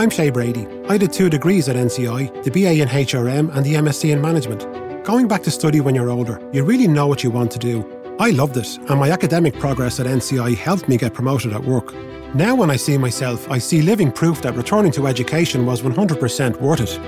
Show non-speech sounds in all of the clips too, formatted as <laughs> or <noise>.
I'm Shay Brady. I did two degrees at NCI, the BA in HRM and the MSc in Management. Going back to study when you're older, you really know what you want to do. I loved it, and my academic progress at NCI helped me get promoted at work. Now, when I see myself, I see living proof that returning to education was 100% worth it.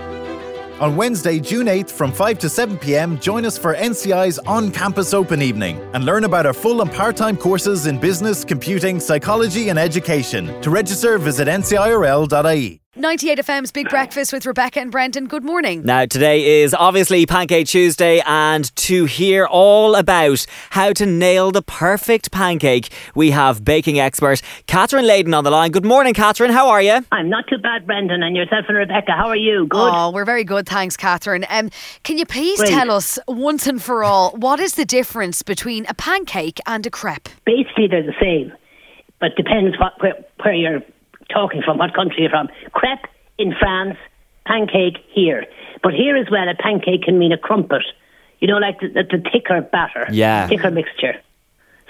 On Wednesday, June 8th from 5 to 7 pm, join us for NCI's on campus open evening and learn about our full and part time courses in business, computing, psychology, and education. To register, visit ncirl.ie. 98 FM's Big Breakfast with Rebecca and Brendan. Good morning. Now, today is obviously Pancake Tuesday, and to hear all about how to nail the perfect pancake, we have baking expert Catherine Leyden on the line. Good morning, Catherine. How are you? I'm not too bad, Brendan, and yourself and Rebecca. How are you? Good. Oh, we're very good, thanks, Catherine. Um, can you please Great. tell us once and for all what is the difference between a pancake and a crepe? Basically, they're the same, but depends what where, where you're talking from, what country you're from. Crepe in France, pancake here. But here as well, a pancake can mean a crumpet. You know, like the, the, the thicker batter, Yeah. thicker mixture.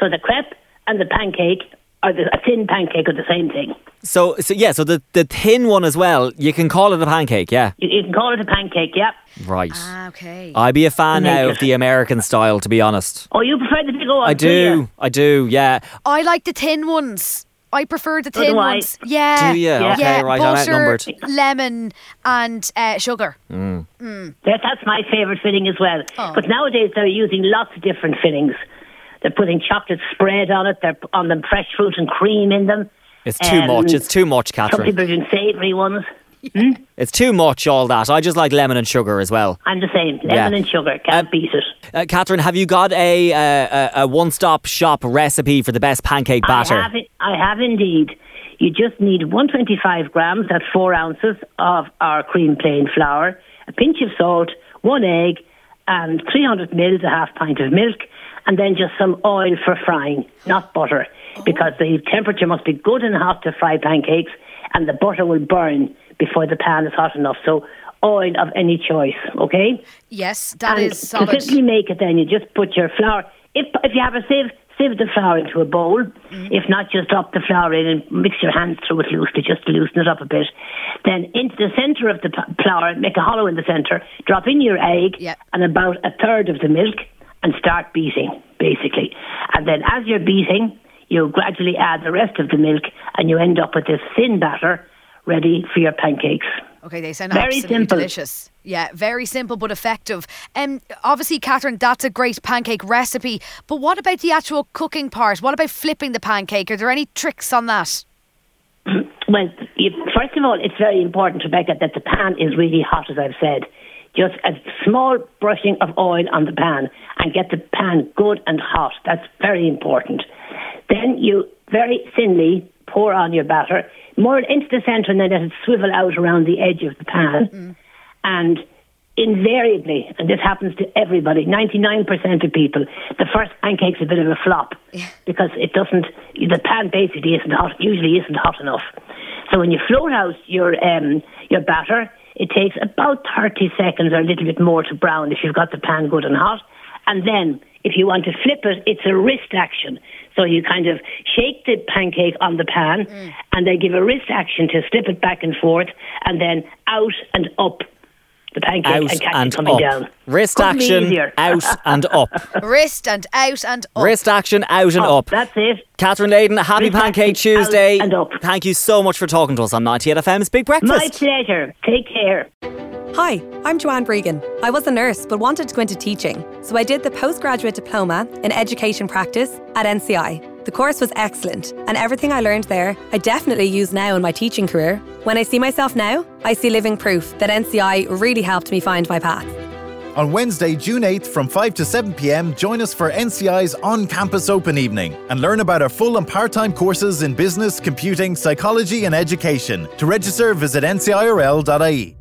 So the crepe and the pancake, or the, a thin pancake, are the same thing. So, so yeah, so the, the thin one as well, you can call it a pancake, yeah? You, you can call it a pancake, yeah. Right. Ah, okay. I'd be a fan Make now it. of the American style, to be honest. Oh, you prefer the big one? I do, I do, yeah. I like the thin ones. I prefer the thin do ones. Yeah. Do you? Yeah. Okay, yeah, right, I'm butter, outnumbered. lemon, and uh, sugar. That, that's my favourite filling as well. Oh. But nowadays they're using lots of different fillings. They're putting chocolate spread on it. They're on them fresh fruit and cream in them. It's too Um, much, it's too much, Catherine. Some people are doing savoury ones. It's too much, all that. I just like lemon and sugar as well. I'm the same. Lemon Yeah. and sugar. Can't Um, beat it. Uh, Catherine, have you got a, uh, a, a one stop shop recipe for the best pancake batter? I have, it, I have indeed. You just need 125 grams, that's four ounces, of our cream plain flour, a pinch of salt, one egg, and 300 mils, a half pint of milk, and then just some oil for frying, not butter, because the temperature must be good and hot to fry pancakes, and the butter will burn before the pan is hot enough. So, oil of any choice, okay? Yes, that and is to simply make it, then you just put your flour. If if you have a sieve, sieve the flour into a bowl. Mm. If not, just drop the flour in and mix your hands through it loosely, just to loosen it up a bit. Then into the centre of the flour, make a hollow in the centre. Drop in your egg Yeah. and about a third of the milk, and start beating basically. And then as you're beating, you gradually add the rest of the milk, and you end up with this thin batter ready for your pancakes. Okay, they sound Very absolutely simple. delicious. Yeah, very simple but effective. Um, obviously, Catherine, that's a great pancake recipe. But what about the actual cooking part? What about flipping the pancake? Are there any tricks on that? <clears throat> Well, you, first of all, it's very important, Rebecca, that the pan is really hot, as I've said. Just a small brushing of oil on the pan and get the pan good and hot. That's very important. Then you very thinly pour on your batter, more into the centre, and then let it swivel out around the edge of the pan. And invariably, and this happens to everybody, 99% of people, the first pancake's a bit of a flop because it doesn't, the pan basically isn't hot, usually isn't hot enough. So when you float out your, um, your batter, it takes about 30 seconds or a little bit more to brown if you've got the pan good and hot. And then, if you want to flip it, it's a wrist action. So you kind of shake the pancake on the pan mm. and then give a wrist action to flip it back and forth and then out and up the pancake Out and catch and it coming up. down. Wrist Couldn't action, out and up. <laughs> Wrist and out and up. Wrist action, out and Oh, up. That's it. Catherine Leyden, happy Wrist Pancake Tuesday. and up. Thank you so much for talking to us on 98 FM's Big Breakfast. My pleasure. Take care. Hi, I'm Joanne Bregan. I was a nurse but wanted to go into teaching, so I did the postgraduate diploma in education practice at NCI. The course was excellent, and everything I learned there, I definitely use now in my teaching career. When I see myself now, I see living proof that NCI really helped me find my path. On Wednesday, June 8th from 5 to 7 pm, join us for NCI's on campus open evening and learn about our full and part time courses in business, computing, psychology, and education. To register, visit ncirl.ie.